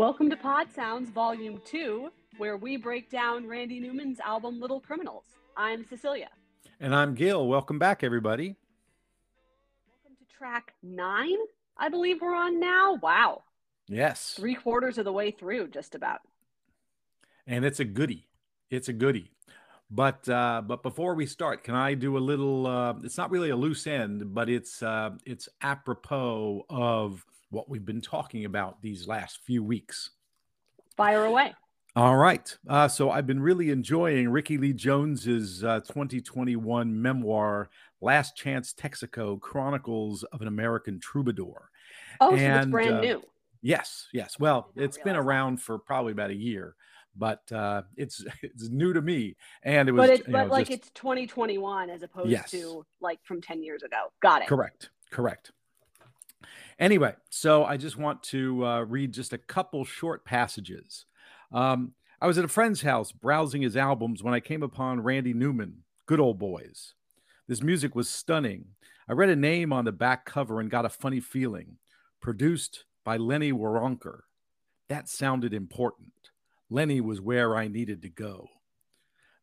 Welcome to Pod Sounds Volume 2, where we break down Randy Newman's album Little Criminals. I'm Cecilia. And I'm Gil. Welcome back, everybody. Welcome to track nine, I believe we're on now. Wow. Yes. Three quarters of the way through, just about. And it's a goodie. It's a goodie. But uh, but before we start, can I do a little? Uh, it's not really a loose end, but it's uh, it's apropos of what we've been talking about these last few weeks. Fire away. All right. Uh, so I've been really enjoying Rickie Lee Jones's uh, 2021 memoir, Last Chance Texaco Chronicles of an American Troubadour. Oh, and, so it's brand uh, new. Yes, yes. Well, it's been around that. for probably about a year, but uh, it's it's new to me. And it was, but, it's, but know, like just, it's 2021 as opposed yes. to like from 10 years ago. Got it. Correct. Correct. Anyway, so I just want to uh, read just a couple short passages. Um, I was at a friend's house browsing his albums when I came upon Randy Newman, Good Old Boys. This music was stunning. I read a name on the back cover and got a funny feeling. Produced by Lenny Waronker. That sounded important. Lenny was where I needed to go.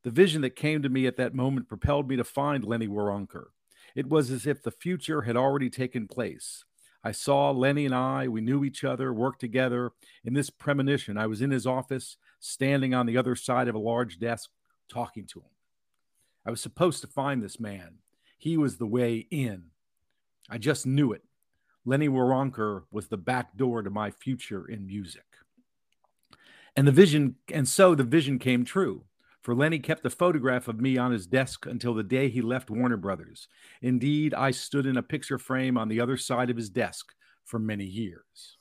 The vision that came to me at that moment propelled me to find Lenny Waronker. It was as if the future had already taken place. I saw Lenny and I, we knew each other, worked together. In this premonition, I was in his office, standing on the other side of a large desk, talking to him. I was supposed to find this man. He was the way in. I just knew it. Lenny Waronker was the back door to my future in music. And the vision, and so the vision came true Lenny kept a photograph of me on his desk until the day he left Warner Brothers. Indeed, I stood in a picture frame on the other side of his desk for many years.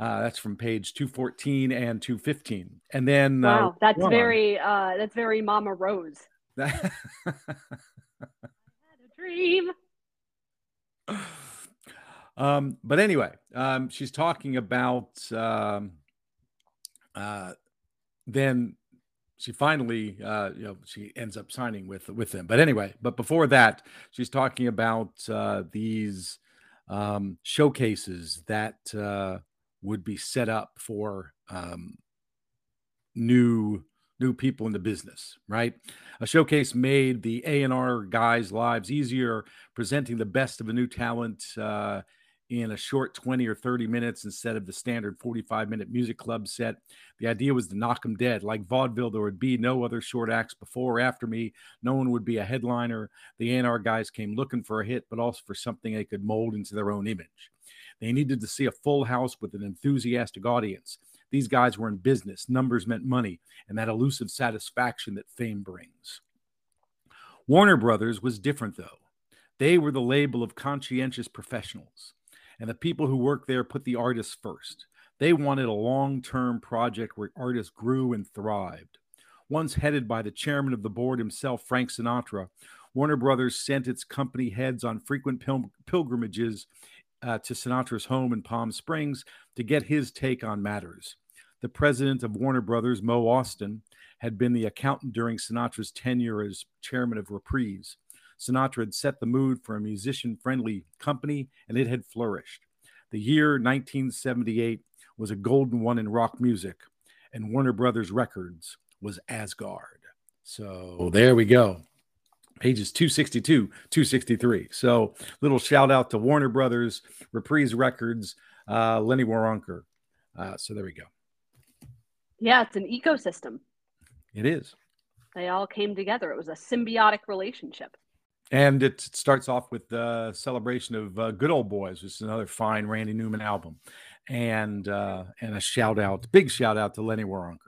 Uh, that's from page 214 and 215. And then uh, Wow, uh, that's very uh, that's very Mama Rose. I had a dream. Um, but anyway, um, she's talking about um, uh, then she finally uh, you know she ends up signing with with them. But anyway but before that she's talking about uh, these um, showcases that uh, would be set up for um, new new people in the business right? A showcase made the a&r guys lives easier presenting the best of a new talent uh, in a short 20 or 30 minutes instead of the standard 45 minute music club set. The idea was to knock them dead. Like vaudeville, there would be no other short acts before or after me. No one would be a headliner. The A&R guys came looking for a hit, but also for something they could mold into their own image. They needed to see a full house with an enthusiastic audience. These guys were in business. Numbers meant money and that elusive satisfaction that fame brings. Warner Brothers was different, though. They were the label of conscientious professionals. And the people who work there put the artists first. They wanted a long term project where artists grew and thrived. Once headed by the chairman of the board himself, Frank Sinatra, Warner Brothers sent its company heads on frequent pil- pilgrimages uh, to Sinatra's home in Palm Springs to get his take on matters. The president of Warner Brothers, Mo Ostin, had been the accountant during Sinatra's tenure as chairman of Reprise. Sinatra had set the mood for a musician friendly company, and it had flourished. The year 1978 was a golden one in rock music, and Warner Brothers Records was Asgard. So there we go. Pages 262, 263. So little shout out to Warner Brothers, Reprise Records, uh, Lenny Waronker. Uh, so there we go. Yeah, it's an ecosystem. It is. They all came together. It was a symbiotic relationship. And it starts off with the celebration of uh, "Good Old Boys," which is another fine Randy Newman album, and uh, and a shout out, big shout out to Lenny Waronker.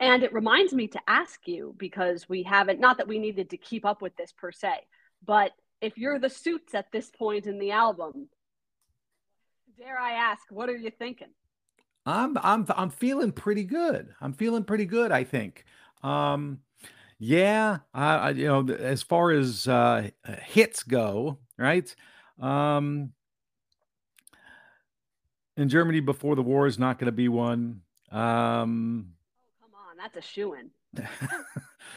And it reminds me to ask you because we haven't, not that we needed to keep up with this per se, but if you're the suits at this point in the album, dare I ask, what are you thinking? I'm I'm I'm feeling pretty good. I'm feeling pretty good. I think. Um, yeah, I, I you know, as far as uh, hits go, right? Um, in Germany before the war is not going to be one. Um, oh, come on, that's a shoe in.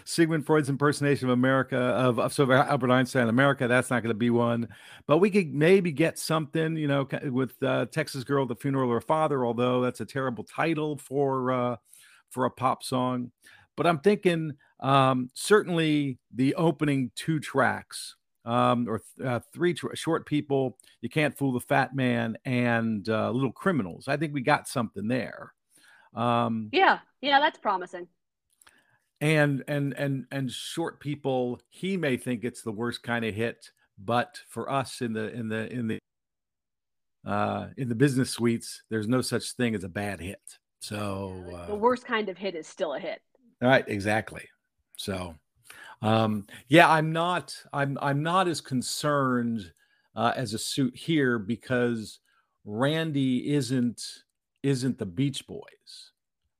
Sigmund Freud's impersonation of America of, of so Albert Einstein America. That's not going to be one, but we could maybe get something, you know, with uh, Texas Girl, the funeral of her father. Although that's a terrible title for uh, for a pop song, but I'm thinking um, certainly the opening two tracks um, or th- uh, three tr- short people. You can't fool the fat man and uh, little criminals. I think we got something there. Um, yeah, yeah, that's promising and and and and short people he may think it's the worst kind of hit but for us in the in the in the uh in the business suites there's no such thing as a bad hit so uh, the worst kind of hit is still a hit right exactly so um yeah i'm not i'm i'm not as concerned uh as a suit here because randy isn't isn't the beach boys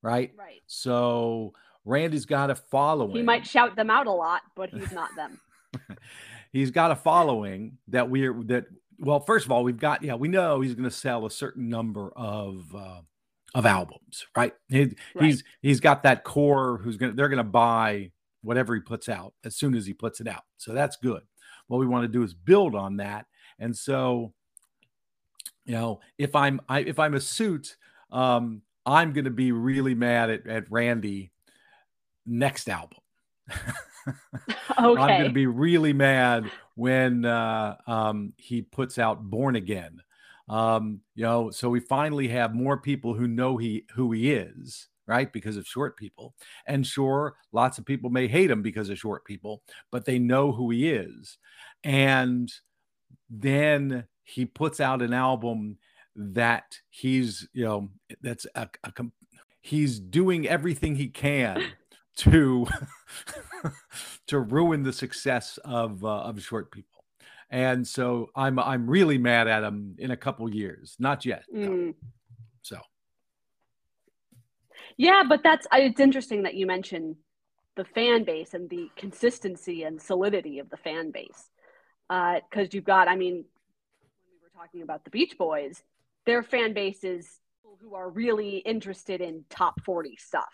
right right so Randy's got a following. He might shout them out a lot, but he's not them. he's got a following that we're that. Well, first of all, we've got yeah, we know he's going to sell a certain number of uh, of albums, right? He, right? He's he's got that core who's gonna they're gonna buy whatever he puts out as soon as he puts it out. So that's good. What we want to do is build on that, and so you know if I'm I, if I'm a suit, um, I'm going to be really mad at, at Randy next album. okay. I'm going to be really mad when uh, um, he puts out Born Again. Um, you know, so we finally have more people who know he who he is, right? Because of short people. And sure, lots of people may hate him because of short people, but they know who he is. And then he puts out an album that he's, you know, that's a, a he's doing everything he can to to ruin the success of uh, of short people. And so I'm I'm really mad at him in a couple years. Not yet. Mm. So yeah, but that's it's interesting that you mentioned the fan base and the consistency and solidity of the fan base. Because uh, you've got, I mean, when we were talking about the Beach Boys, their fan base is who are really interested in top 40 stuff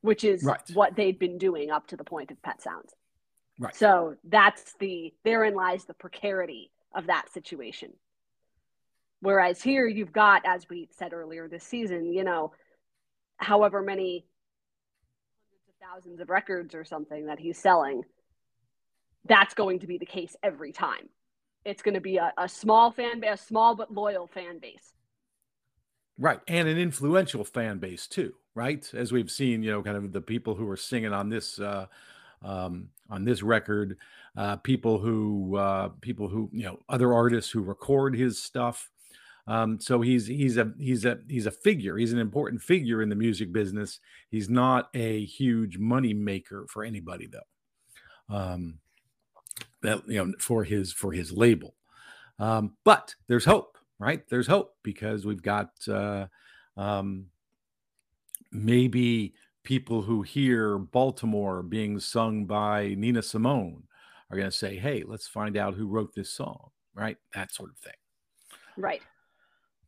which is right. what they'd been doing up to the point of Pet Sounds. Right. So that's the therein lies the precarity of that situation. Whereas here you've got, as we said earlier this season, you know, however many hundreds of thousands of records or something that he's selling, that's going to be the case every time. It's going to be a, a small fan base, a small but loyal fan base. Right. And an influential fan base too right? As we've seen, you know, kind of the people who are singing on this uh, um, on this record, uh, people who uh, people who you know other artists who record his stuff. Um, so he's he's a he's a he's a figure. He's an important figure in the music business. He's not a huge money maker for anybody though. Um, that you know for his for his label. Um, but there's hope, right? There's hope because we've got uh, um, maybe people who hear Baltimore being sung by Nina Simone are going to say, hey, let's find out who wrote this song, right? That sort of thing. Right.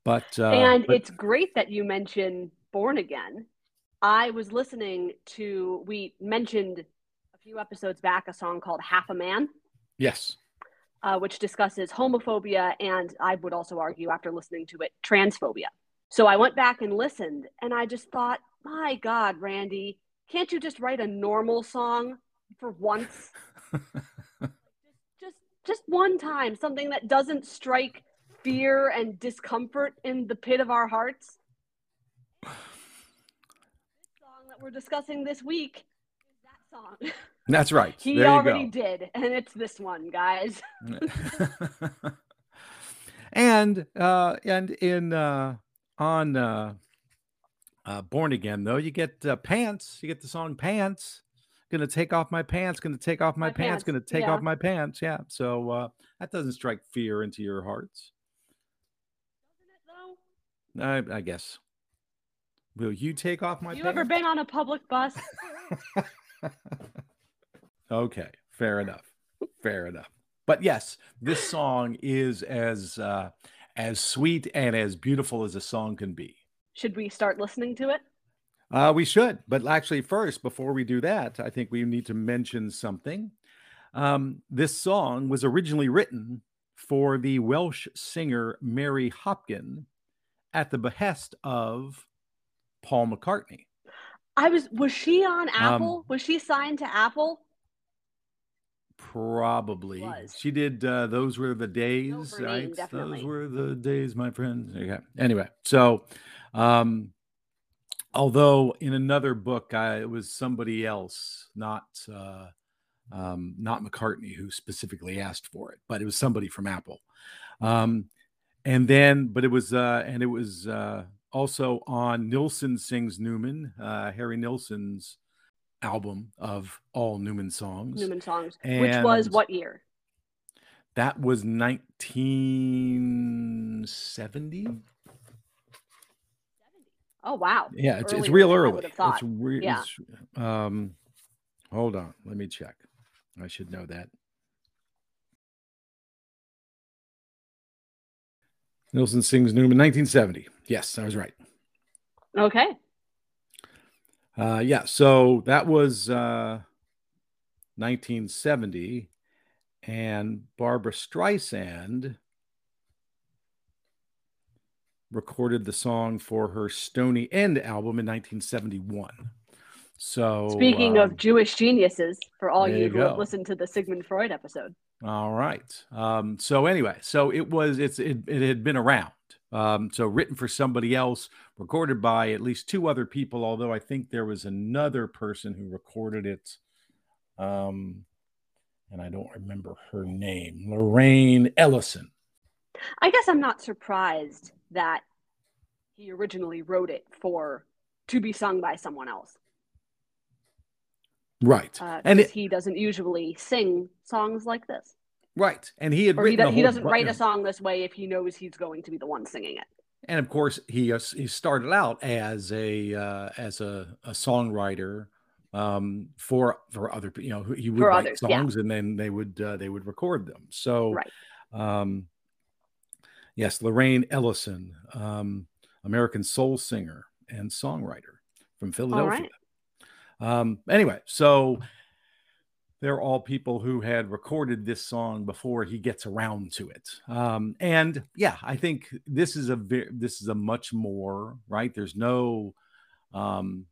But, uh, and but... it's great that you mentioned Born Again. I was listening to, we mentioned a few episodes back a song called Half a Man. Yes. Uh, which discusses homophobia and I would also argue after listening to it, transphobia. So I went back and listened and I just thought, my God, Randy, can't you just write a normal song for once? just, just, just one time, something that doesn't strike fear and discomfort in the pit of our hearts. This song that we're discussing this week is that song. That's right. he there already did, and it's this one, guys. and uh, and in uh, on uh, uh, Born Again, though, you get uh, Pants. You get the song Pants. Gonna take off my pants. Gonna take off my, my pants. pants. Gonna take yeah. off my pants. Yeah. So uh, that doesn't strike fear into your hearts. Doesn't it though? I, I guess. Will you take off my? Pants? You pants? ever been on a public bus? okay, fair enough. Fair enough. But yes, this song is as uh, as sweet and as beautiful as a song can be. Should we start listening to it? Uh, we should, but actually, first, before we do that, I think we need to mention something. Um, this song was originally written for the Welsh singer Mary Hopkin at the behest of Paul McCartney. I was was she on Um, Apple? was she signed to Apple? Probably. Was. She did uh, those were the days, name, right? definitely. Those were the days, my friend. Okay. Anyway, so um although in another book I, it was somebody else, not uh um not McCartney who specifically asked for it, but it was somebody from Apple. Um and then but it was uh and it was uh also on Nilsson Sings Newman, uh Harry Nilsson's album of all Newman songs. Newman songs, which was what year? That was 1970. Oh wow. Yeah, it's, it's real early. It's re- Yeah. it's, um, hold on, let me check. I should know that. Nilsson sings Newman, 1970. Yes, I was right. Okay. Uh, yeah, so that was uh, 1970, and Barbara Streisand recorded the song for her Stony End album in 1971. So, Speaking um, of Jewish geniuses, for all you who have listened to the Sigmund Freud episode. All right. Um, so anyway, so it was it's it, it had been around. Um, so written for somebody else, recorded by at least two other people, although I think there was another person who recorded it. Um, and I don't remember her name. Lorraine Ellison. I guess I'm not surprised that he originally wrote it for to be sung by someone else. Right. Uh, and it, he doesn't usually sing songs like this. right. And he had Or he, do, he doesn't write a song this way if he knows he's going to be the one singing it. and of course he uh, he started out as a uh, as a, a songwriter um, for for other you know he would For write others, yeah. songs and then they would uh, they would record them so Right. um, yes Lorraine Ellison um, American soul singer and songwriter from Philadelphia um, anyway so they're all people who had recorded this song before he gets around to it. Um, and yeah, I think this is a very, this is a much more right. There's no um,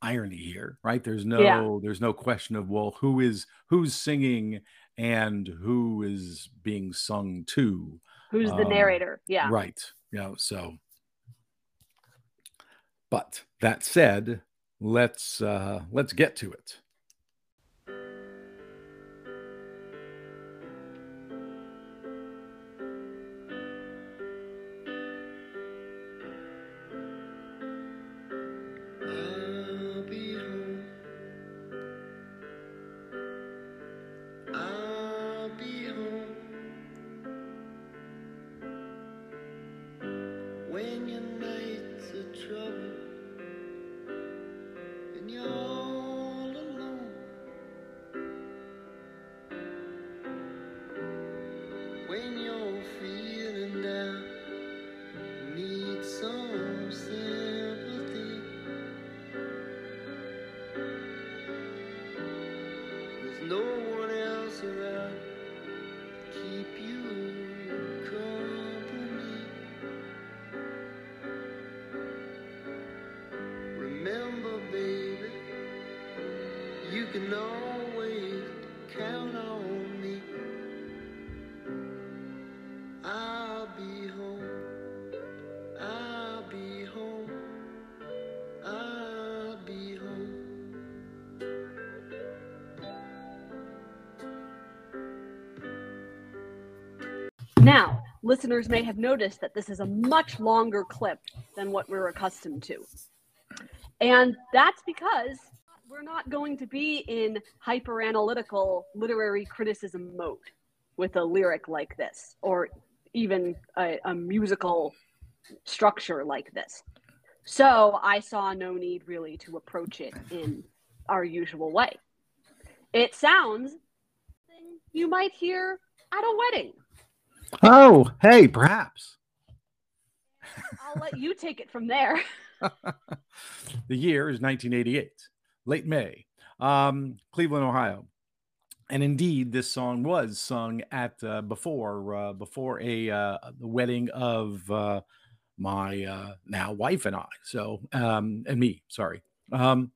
irony here, right? There's no Yeah. there's no question of well, who is who's singing and who is being sung to, Who's the Um, narrator? Yeah. right? You know, so. But that said, let's uh, let's get to it. No one else around. Keep you listeners may have noticed that this is a much longer clip than what we're accustomed to. And that's because we're not going to be in hyper analytical literary criticism mode with a lyric like this, or even a, a musical structure like this. So I saw no need really to approach it in our usual way. It sounds you might hear at a wedding. Oh, hey, perhaps. I'll let you take it from there. the year is 1988, late May, um, Cleveland, Ohio. And indeed, this song was sung at uh, before uh, before a uh, the wedding of uh, my uh, now wife and I. So um, and me, sorry. Um,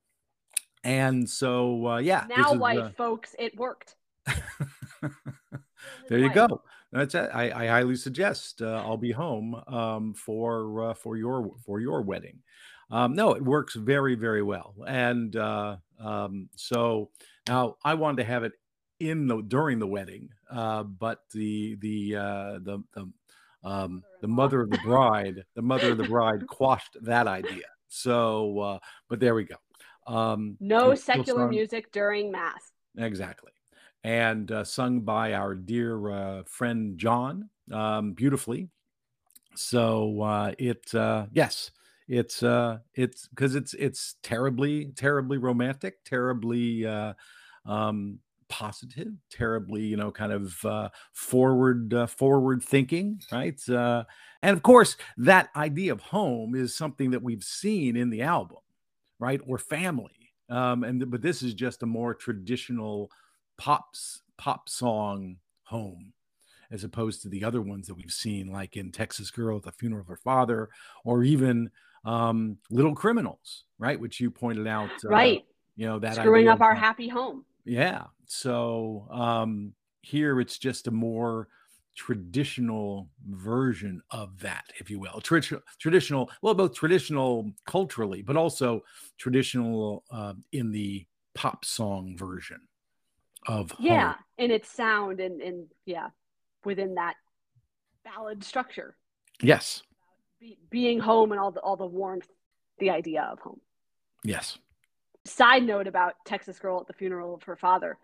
and so uh, yeah, now, wife, folks, it worked. there you Wife. go. That's it. I, I highly suggest uh, I'll be home um, for uh, for your for your wedding. Um, no, it works very very well, and uh, um, so now I wanted to have it in the during the wedding, uh, but the the uh, the the um, the mother of the bride, the mother of the bride, quashed that idea. So, uh, but there we go. Um, No secular sung- music during mass. Exactly. And uh, sung by our dear uh, friend John um, beautifully. So uh, it, uh, yes, it's uh, it's because it's it's terribly terribly romantic, terribly uh, um, positive, terribly you know kind of forward forward thinking, right? And of course, that idea of home is something that we've seen in the album, right? Or family. Um, and but this is just a more traditional pops pop song home as opposed to the other ones that we've seen like in texas girl at the funeral of her father or even um little criminals right which you pointed out uh, right. you know that Screwing up our happy home. yeah so um here it's just a more traditional version of that if you will Tradi- traditional well both traditional culturally but also traditional uh, in the pop song version of home. Yeah. And its sound and, and yeah, within that ballad structure. yes Be, being home and all the all the warmth, the idea of home. yes side note about Texas Girl at the funeral of her father.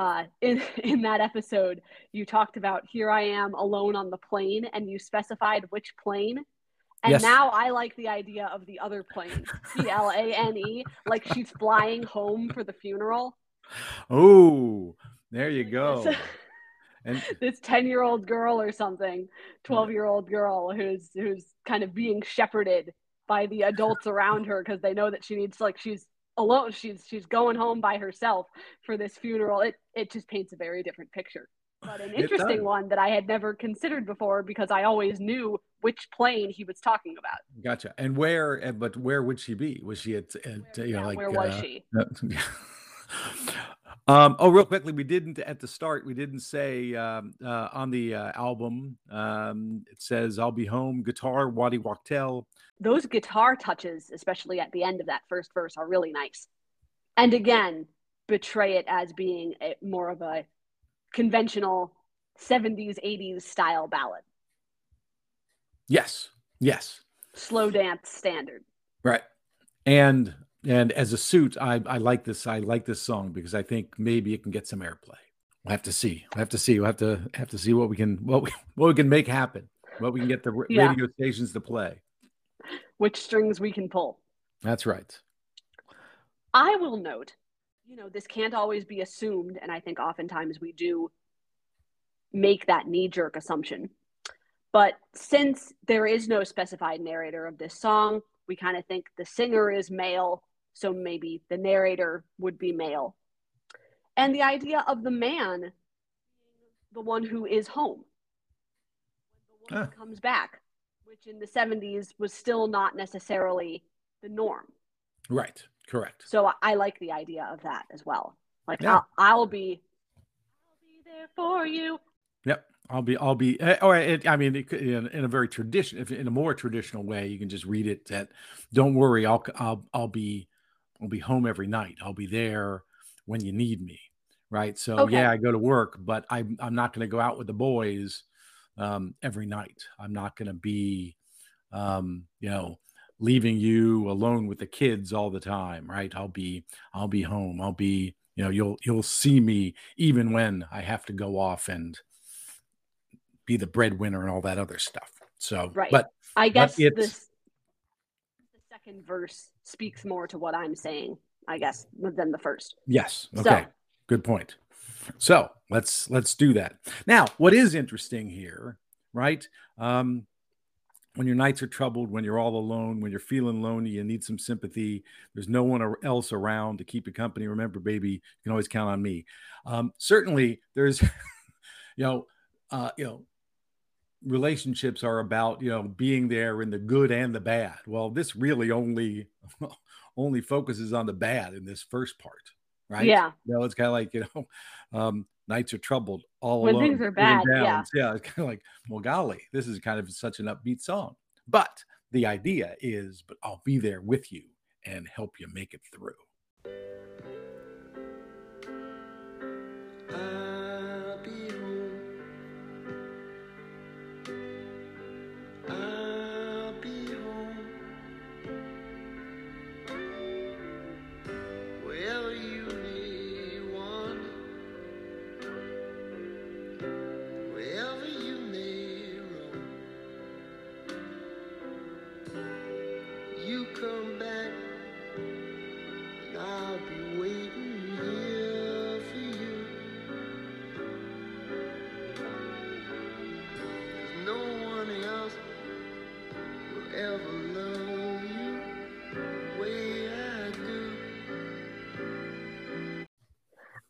Uh, in in that episode, you talked about here I am alone on the plane, and you specified which plane. And Yes. now I like the idea of the other plane, P L A N E, like she's flying home for the funeral. Oh there you go. This- and This ten year old girl or something, twelve year old girl who's who's kind of being shepherded by the adults around her because they know that she needs like she's alone she's she's going home by herself for this funeral. It it just paints a very different picture. But an interesting one that i had never considered before because i always knew which plane he was talking about. Gotcha. And where but where would she be? Was she at, at you know Yeah, like where was uh, she um, oh, real quickly, we didn't at the start. We didn't say um, uh, on the uh, album. Um, it says, "I'll be home." Guitar, Waddy Wachtel. those guitar touches especially at the end of that first verse are really nice and again betray it as being a, more of a conventional 70s 80s style ballad Yes, yes, slow dance standard right. And and as a suit, I I like this. I like this song because I think maybe it can get some airplay. We'll have to see. We'll have to see. We'll have to have to see what we can what we what we can make happen. What we can get the Yeah. radio stations to play. which strings we can pull That's right. I will note, you know, this can't always be assumed, and I think oftentimes we do make that knee jerk assumption. But since there is no specified narrator of this song, we kind of think the singer is male, so maybe the narrator would be male. And the idea of the man the one who is home when the woman Ah. comes back, which in the 70s was still not necessarily the norm. Right. Correct. So I, like the idea of that as well. Like Yeah. I'll, I'll be, I'll be there for you. Yep. I'll be, I'll be, eh, or it, I mean, it, in, in a very tradition, if in a more traditional way, you can just read it that, don't worry, I'll, I'll, I'll be, I'll be home every night. I'll be there when you need me. Right. So Okay. yeah, I go to work, but I'm, I'm not going to go out with the boys um, every night. I'm not going to be, um, you know, leaving you alone with the kids all the time. Right. I'll be, I'll be home. I'll be, you know, you'll, you'll see me even when I have to go off and, be the breadwinner and all that other stuff. So, Right. but I guess this second verse speaks more to what I'm saying, I guess, than the first. yes, So- okay, good point. So let's let's do that now. What is interesting here, right? Um, when your nights are troubled, when you're all alone, when you're feeling lonely, you need some sympathy. There's no one else around to keep you company. Remember, baby, you can always count on me. Um, certainly, there's, you know, uh, you know, relationships are about you know being there in the good and the bad. Well, this really only only focuses on the bad in this first part, right? Yeah. You know, it's kind of like you know, um, nights are troubled, all When alone, things are bad, yeah. yeah. It's kind of like, well, golly, this is kind of such an upbeat song. But the idea is, but I'll be there with you and help you make it through.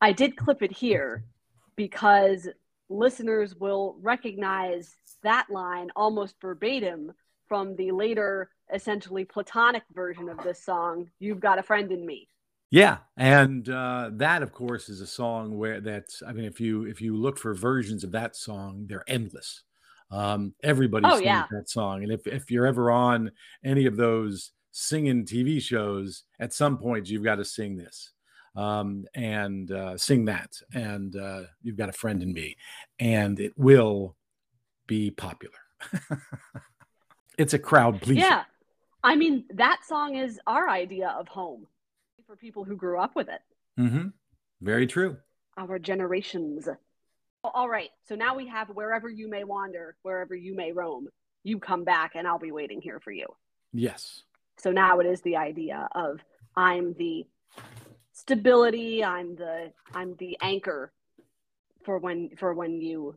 I did clip it here because listeners will recognize that line almost verbatim from the later, essentially platonic version of this song, You've Got a Friend in Me. Yeah, and uh, that, of course, is a song where that's. I mean, if you if you look for versions of that song, they're endless. Um, everybody Oh, sings yeah. that song, and if if you're ever on any of those singing TV shows, at some point you've got to sing this um, and uh, sing that, and uh, you've got a friend in me, and it will be popular. it's a crowd pleaser. Yeah. I mean, that song is our idea of home for people who grew up with it, Mm-hmm. Very true. our generations. All right. So now we have wherever you may wander, wherever you may roam, you come back and I'll be waiting here for you. Yes. So now it is the idea of I'm the stability, I'm the I'm the anchor for when for when you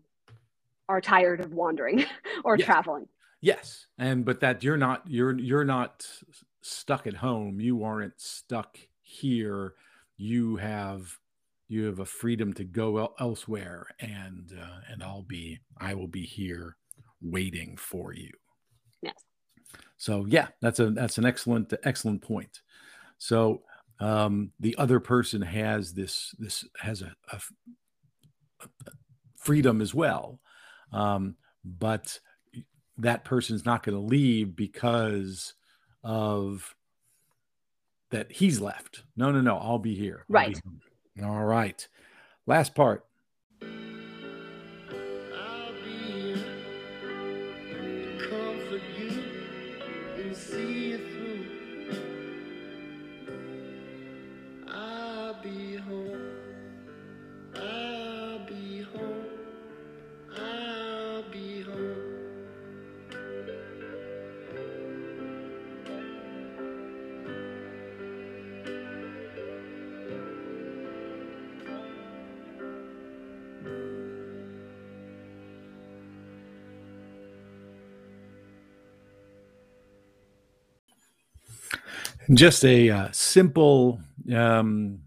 are tired of wandering or Yes. traveling. Yes, and but that you're not you're you're not stuck at home. You aren't stuck here. You have you have a freedom to go el- elsewhere, and uh, and I'll be I will be here waiting for you. Yes. So yeah, that's a that's an excellent excellent point. So um, the other person has this this has a freedom as well, um, but that person's not going to leave because of that he's left. No, no, no. I'll be here. I'll be Right. here. All right. Last part. Just a uh, simple, um,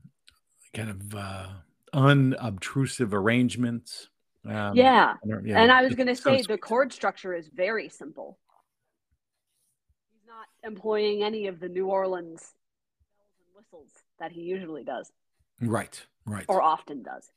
kind of uh, unobtrusive arrangement. Um, yeah. Yeah, And I was going to say the chord structure is very simple. He's not employing any of the New Orleans bells and whistles that he usually does Right, right. or often does.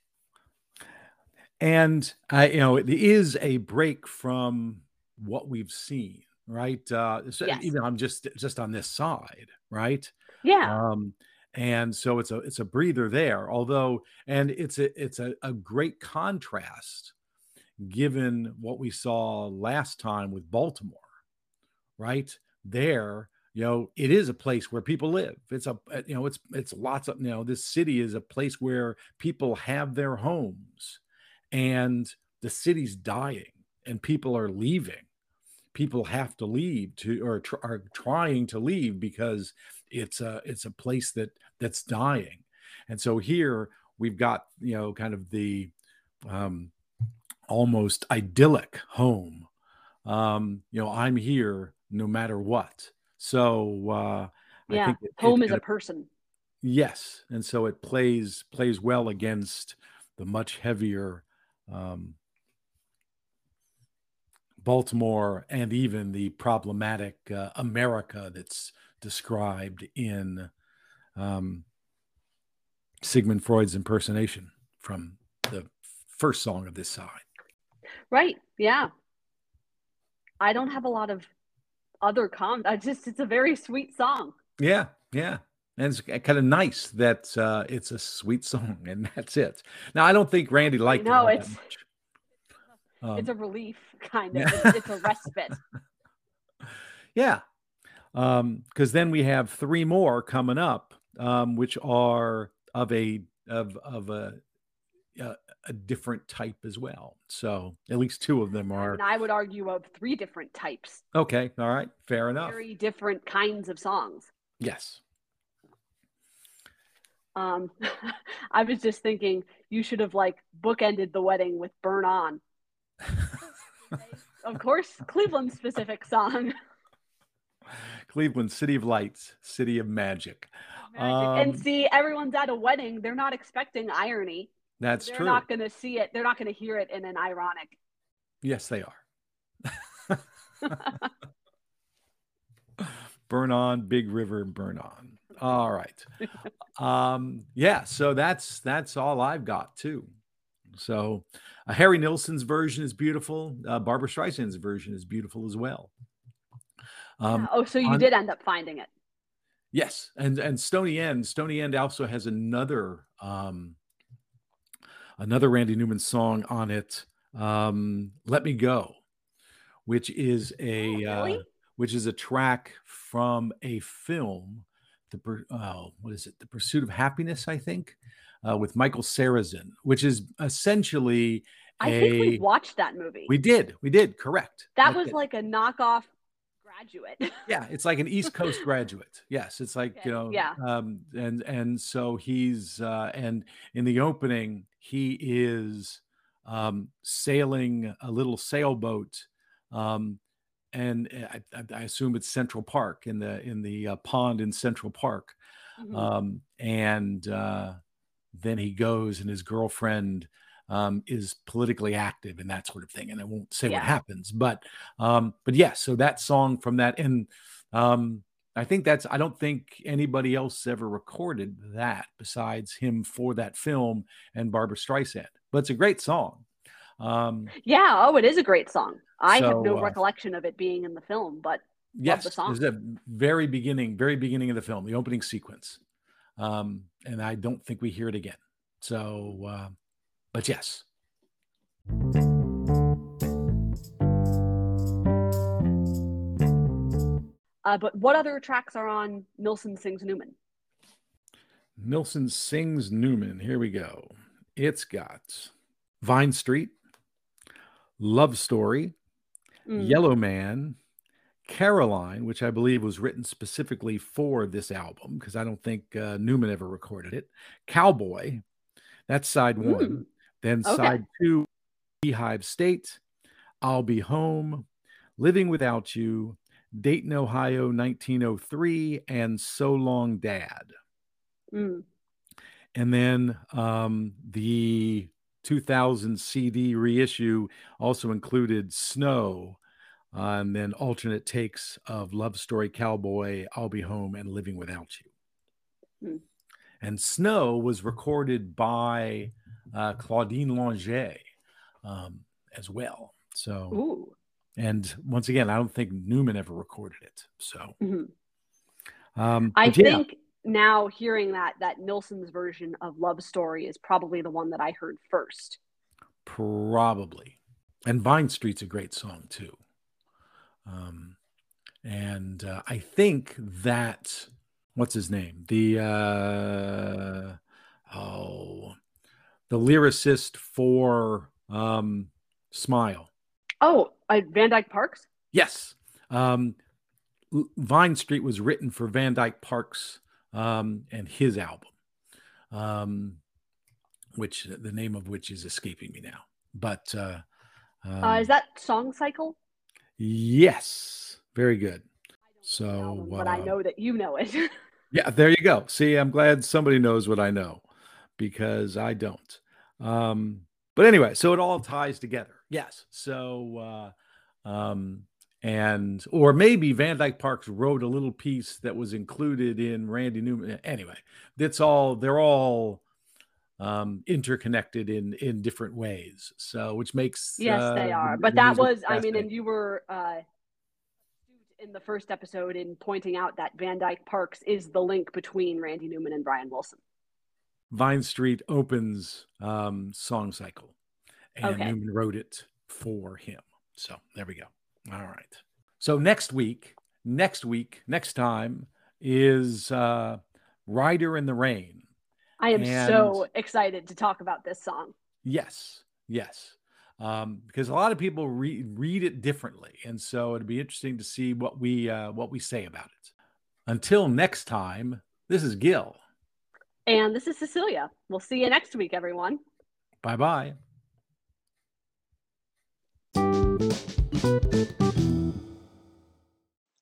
and I, you know, it is a break from what we've seen, right? Uh, so Yes. even I'm just just on this side, right? Yeah. Um, and so it's a it's a breather there. Although, and it's a it's a, a great contrast given what we saw last time with Baltimore, right? There, you know, it is a place where people live. It's a uh, you know, it's it's lots of you know, this city is a place where people have their homes, and the city's dying, and people are leaving. People have to leave to or tr- are trying to leave because it's a it's a place that that's dying, and so here we've got you know kind of the um, almost idyllic home um, you know, I'm here no matter what. So uh, I Yeah. think it, Home it- is a person. yes, and so it plays plays well against the much heavier um, Baltimore and even the problematic uh, America that's described in um, Sigmund Freud's impersonation from the first song of this side. Right. Yeah. I don't have a lot of other com. I just it's a very sweet song. Yeah, yeah. And it's kind of nice that uh, it's a sweet song, and that's it. Now, I don't think Randy liked know, it No, it's- much. Um, it's a relief, kind of. yeah. It's, it's a respite. Yeah. Um, because then we have three more coming up, um, which are of a of of a a, a different type as well. So at least two of them are And I would argue of three different types, okay. All right, fair enough. very different kinds of songs. Yes. Um, I was just thinking you should have like bookended the wedding with "Burn On." Of course, Cleveland specific song. Cleveland, City of Lights, City of Magic. Magic. Um, and see, everyone's at a wedding. They're not expecting irony. That's true. They're not going to see it. They're not going to hear it in an ironic. Yes, they are. burn on, Big River, burn on. All right. Um, yeah, so that's that's all I've got too. So uh, Harry Nilsson's version is beautiful. Uh, Barbara Streisand's version is beautiful as well. Um, Oh, so you on- did end up finding it. Yes, and and Stony End. Stony End also has another um another Randy Newman song on it. Um Let Me Go, which is a Oh, really? uh, which is a track from a film, the oh, what is it? The Pursuit of Happiness, I think, uh, with Michael Sarrazin, which is essentially I a think we watched that movie. we did we did correct. that That's was it. like a knockoff graduate. yeah it's like an east coast graduate yes it's like Okay, you know yeah. um and and so he's uh and in the opening he is um sailing a little sailboat um and I, I- I assume it's Central Park in the in the uh, pond in Central Park, Mhm. um, and uh, then he goes and his girlfriend um, is politically active and that sort of thing. And I won't say Yeah. what happens, but um, but yes, so that song from that, and um, I think that's I don't think anybody else ever recorded that besides him for that film and Barbara Streisand. But it's a great song. Um, yeah. Oh, it is a great song. I have no uh, recollection of it being in the film, but yes, the song. it's the very beginning, very beginning of the film, the opening sequence, um, and I don't think we hear it again. So, uh, but yes, uh, but what other tracks are on Nilsson Sings Newman? Nilsson sings Newman. Here we go. It's got Vine Street, Love Story, Mm. Yellow Man, Caroline, which I believe was written specifically for this album because I don't think uh, Newman ever recorded it. Cowboy, that's side one. Mm. Then Okay. side two, Beehive State, I'll Be Home, Living Without You, Dayton, Ohio, 1903, and So Long Dad. Mm. And then um, the 2000 CD reissue also included Snow, uh, and then alternate takes of Love Story Cowboy, I'll Be Home, and Living Without You. Hmm. And Snow was recorded by uh, Claudine Longet um, as well. So, Ooh. and once again, I don't think Newman ever recorded it. So, Mhm. um, I yeah. think now hearing that that Nilsson's version of Love Story is probably the one that I heard first. Probably. And Vine Street's a great song too. Um, and uh, I think that what's his name? The uh, oh, the lyricist for um, Smile. Oh, uh, Van Dyke Parks. Yes. Um, Vine Street was written for Van Dyke Parks um, and his album, um, which the name of which is escaping me now. But uh, um, Uh, is that Song Cycle? Yes, very good. So, but I uh, know that you know it. Yeah, there you go. See, I'm glad somebody knows what I know because I don't. Um, but anyway, so it all ties together. Yes. So, uh, um, and or maybe Van Dyke Parks wrote a little piece that was included in Randy Newman. Anyway, that's all. They're all um, interconnected in in different ways. So, which makes yes, uh, they are. But that was, I mean, and you were uh, in the first episode in pointing out that Van Dyke Parks is the link between Randy Newman and Brian Wilson. Vine Street opens um, song cycle, and Okay. Newman wrote it for him. So there we go. All right. So next week, next week, next time is uh, Rider in the Rain. I am And- so excited to talk about this song. Yes, yes. Um, because a lot of people re- read it differently, and so it'd be interesting to see what we uh, what we say about it. Until next time, this is Gil. And this is Cecilia. We'll see you next week, everyone. Bye bye.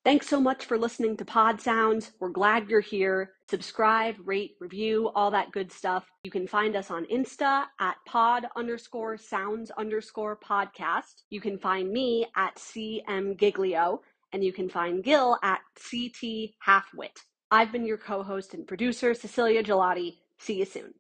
Thanks so much for listening to Pod Sounds. We're glad you're here. Subscribe, rate, review, all that good stuff. You can find us on Insta at pod underscore sounds underscore podcast. You can find me at CM Giglio, and you can find Gil at CT Halfwit. I've been your co host and producer, Cecilia Gigliotti. See you soon.